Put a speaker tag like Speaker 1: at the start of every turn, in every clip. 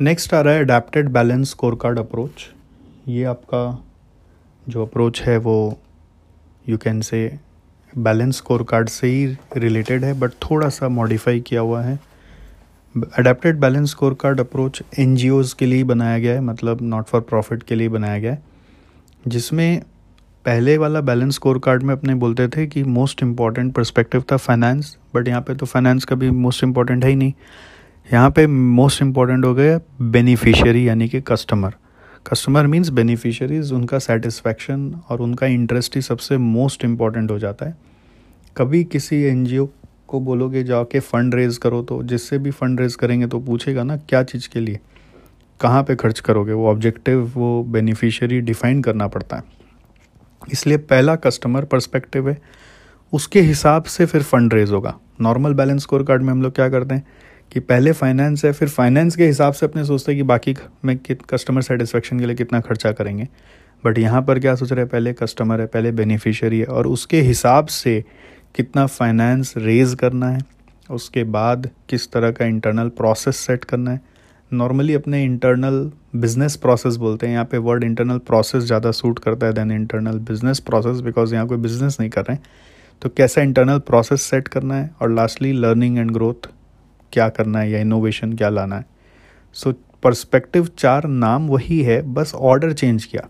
Speaker 1: Next आ रहा है adapted balance score card approach ये आपका जो अप्रोच है वो you can say balance scorecard से ही रिलेटेड है बट थोड़ा सा मॉडिफाई किया हुआ है। Adapted balance score card approach एन के लिए बनाया गया है मतलब नॉट फॉर प्रॉफिट के लिए बनाया गया है। जिसमें पहले वाला बैलेंस स्कोर कार्ड में अपने बोलते थे कि मोस्ट इंपॉर्टेंट परस्पेक्टिव था फाइनेंस बट यहाँ पे तो फाइनेंस का भी मोस्ट इंपॉर्टेंट है ही नहीं। यहाँ पे मोस्ट इंपॉर्टेंट हो गया बेनिफिशियरी यानी कि कस्टमर कस्टमर मीन्स बेनिफिशरीज उनका सेटिस्फैक्शन और उनका इंटरेस्ट ही सबसे मोस्ट इंपॉर्टेंट हो जाता है। कभी किसी एनजीओ को बोलोगे जाके फ़ंड रेज़ करो तो जिससे भी फ़ंड रेज़ करेंगे तो पूछेगा ना क्या चीज़ के लिए। कहाँ पे खर्च करोगे? वो ऑब्जेक्टिव वो बेनिफिशियरी डिफ़ाइन करना पड़ता है। इसलिए पहला कस्टमर पर्सपेक्टिव है, उसके हिसाब से फिर फंड रेज होगा। नॉर्मल बैलेंस स्कोर कार्ड में हम लोग क्या करते हैं? कि पहले फाइनेंस है, फिर फाइनेंस के हिसाब से अपने सोचते हैं कि बाकी में कित कस्टमर सेटिस्फेक्शन के लिए कितना खर्चा करेंगे। बट यहाँ पर क्या सोच रहे हैं? पहले कस्टमर है, पहले बेनिफिशियरी है और उसके हिसाब से कितना फाइनेंस रेज करना है, उसके बाद किस तरह का इंटरनल प्रोसेस सेट करना है। नॉर्मली अपने इंटरनल बिज़नेस प्रोसेस बोलते हैं। यहाँ पे वर्ड इंटरनल प्रोसेस ज़्यादा सूट करता है then internal business process because यहाँ कोई बिज़नेस नहीं कर रहे हैं। तो कैसा इंटरनल प्रोसेस सेट करना है? और लास्टली लर्निंग एंड ग्रोथ क्या करना है या इनोवेशन क्या लाना है? सो पर्सपेक्टिव चार नाम वही है, बस ऑर्डर चेंज किया।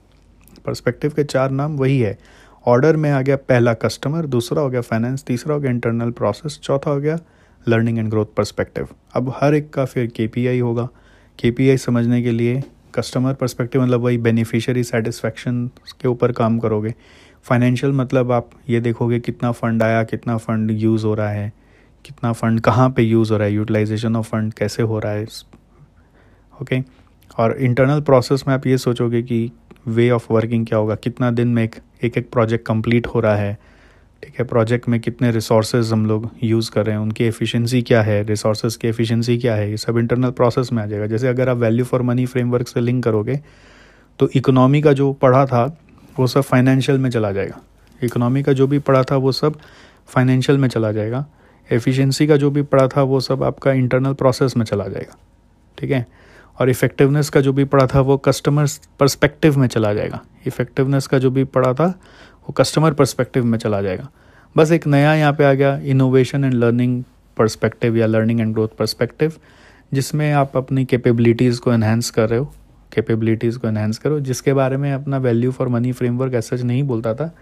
Speaker 1: पर्सपेक्टिव के चार नाम वही है। ऑर्डर में आ गया पहला कस्टमर दूसरा हो गया फाइनेंस तीसरा हो गया इंटरनल प्रोसेस चौथा हो गया लर्निंग एंड ग्रोथ पर्सपेक्टिव अब हर एक का फिर के होगा। के समझने के लिए कस्टमर पर्सपेक्टिव मतलब वही बेनिफिशियरी सेटिस्फैक्शन के ऊपर काम करोगे। फाइनेंशियल मतलब आप ये देखोगे कितना फ़ंड आया, कितना फ़ंड यूज़ हो रहा है। कितना फ़ंड कहाँ पे यूज़ हो रहा है, यूटिलाइजेशन ऑफ़ फंड कैसे हो रहा है ओके और इंटरनल प्रोसेस में आप ये सोचोगे कि वे ऑफ़ वर्किंग क्या होगा? कितना दिन में एक एक एक प्रोजेक्ट कंप्लीट हो रहा है? ठीक है प्रोजेक्ट में कितने रिसोर्सेज हम लोग यूज़ कर रहे हैं? उनकी एफिशिएंसी क्या है? रिसोर्सेज की एफिशिएंसी क्या है? ये सब इंटरनल प्रोसेस में आ जाएगा। जैसे अगर आप वैल्यू फॉर मनी फ्रेमवर्क से लिंक करोगे तो इकोनॉमी का जो पढ़ा था, वो सब फाइनेंशियल में चला जाएगा। इकोनॉमी का जो भी पढ़ा था, वो सब फाइनेंशियल में चला जाएगा। एफिशिएंसी का जो भी पढ़ा था, वो सब आपका इंटरनल प्रोसेस में चला जाएगा। ठीक है? और इफ़ेक्टिवनेस का जो भी पढ़ा था, वो कस्टमर परस्पेक्टिव में चला जाएगा। इफ़ेक्टिवनेस का जो भी पढ़ा था, वो कस्टमर परस्पेक्टिव में चला जाएगा। बस एक नया यहाँ पे आ गया इनोवेशन एंड लर्निंग परस्पेक्टिव या लर्निंग एंड ग्रोथ परस्पेक्टिव जिसमें आप अपनी कैपेबिलिटीज़ को एनहेंस कर रहे हो। कैपेबिलिटीज़ को एनहेंस करो, जिसके बारे में अपना वैल्यू फॉर मनी फ्रेमवर्क ऐसा नहीं बोलता था।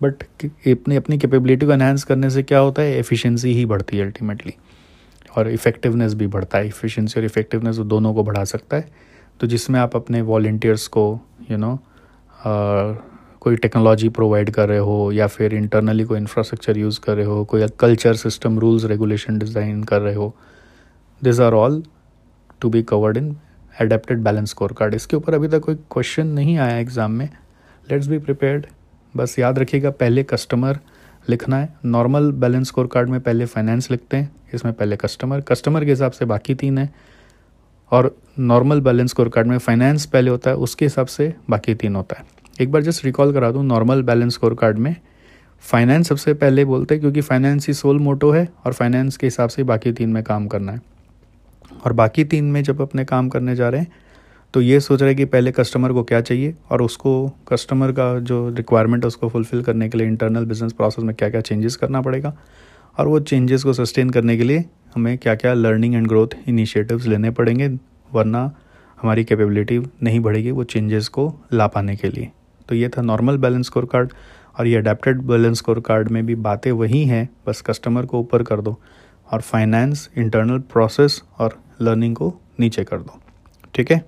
Speaker 1: बट अपनी अपनी कैपेबिलिटी को एनहेंस करने से क्या होता है? एफिशिएंसी ही बढ़ती है अल्टीमेटली और इफ़ेक्टिवनेस भी बढ़ता है. इफ़िशियंसी और इफ़ेक्टिवनेस दोनों को बढ़ा सकता है. तो जिसमें आप अपने वॉल्टियर्स को यू you नो know, कोई टेक्नोलॉजी प्रोवाइड कर रहे हो या फिर इंटरनली कोई इंफ्रास्ट्रक्चर यूज़ कर रहे हो कोई culture system rules regulation design कर रहे हो this are all to be covered in adapted balance scorecard इसके ऊपर अभी तक कोई क्वेश्चन नहीं आया एग्ज़ाम में. लेट्स बी प्रिपेयर्ड बस याद रखिएगा, पहले कस्टमर लिखना है। नॉर्मल बैलेंस स्कोर कार्ड में पहले फाइनेंस लिखते हैं, इसमें पहले कस्टमर कस्टमर के हिसाब से बाकी तीन है। और नॉर्मल बैलेंस स्कोर कार्ड में फाइनेंस पहले होता है, उसके हिसाब से बाकी तीन होता है। एक बार जस्ट रिकॉल करा दूँ नॉर्मल बैलेंस स्कोर कार्ड में फाइनेंस सबसे पहले बोलते हैं, क्योंकि फाइनेंस ही सोल मोटो है और फाइनेंस के हिसाब से बाकी तीन में काम करना है। और बाकी तीन में जब अपने काम करने जा रहे हैं तो ये सोच रहे कि पहले कस्टमर को क्या चाहिए और उसको कस्टमर का जो रिक्वायरमेंट है उसको फुलफ़िल करने के लिए इंटरनल बिज़नेस प्रोसेस में क्या क्या चेंजेस करना पड़ेगा और वो चेंजेस को सस्टेन करने के लिए हमें क्या क्या लर्निंग एंड ग्रोथ इनिशिएटिव्स लेने पड़ेंगे, वरना हमारी कैपेबिलिटी नहीं बढ़ेगी वो चेंजेस को ला पाने के लिए। तो ये था नॉर्मल बैलेंस स्कोर कार्ड और ये अडेप्टेड बैलेंस स्कोर कार्ड में भी बातें वही हैं, बस कस्टमर को ऊपर कर दो और फाइनेंस इंटरनल प्रोसेस और लर्निंग को नीचे कर दो। ठीक है?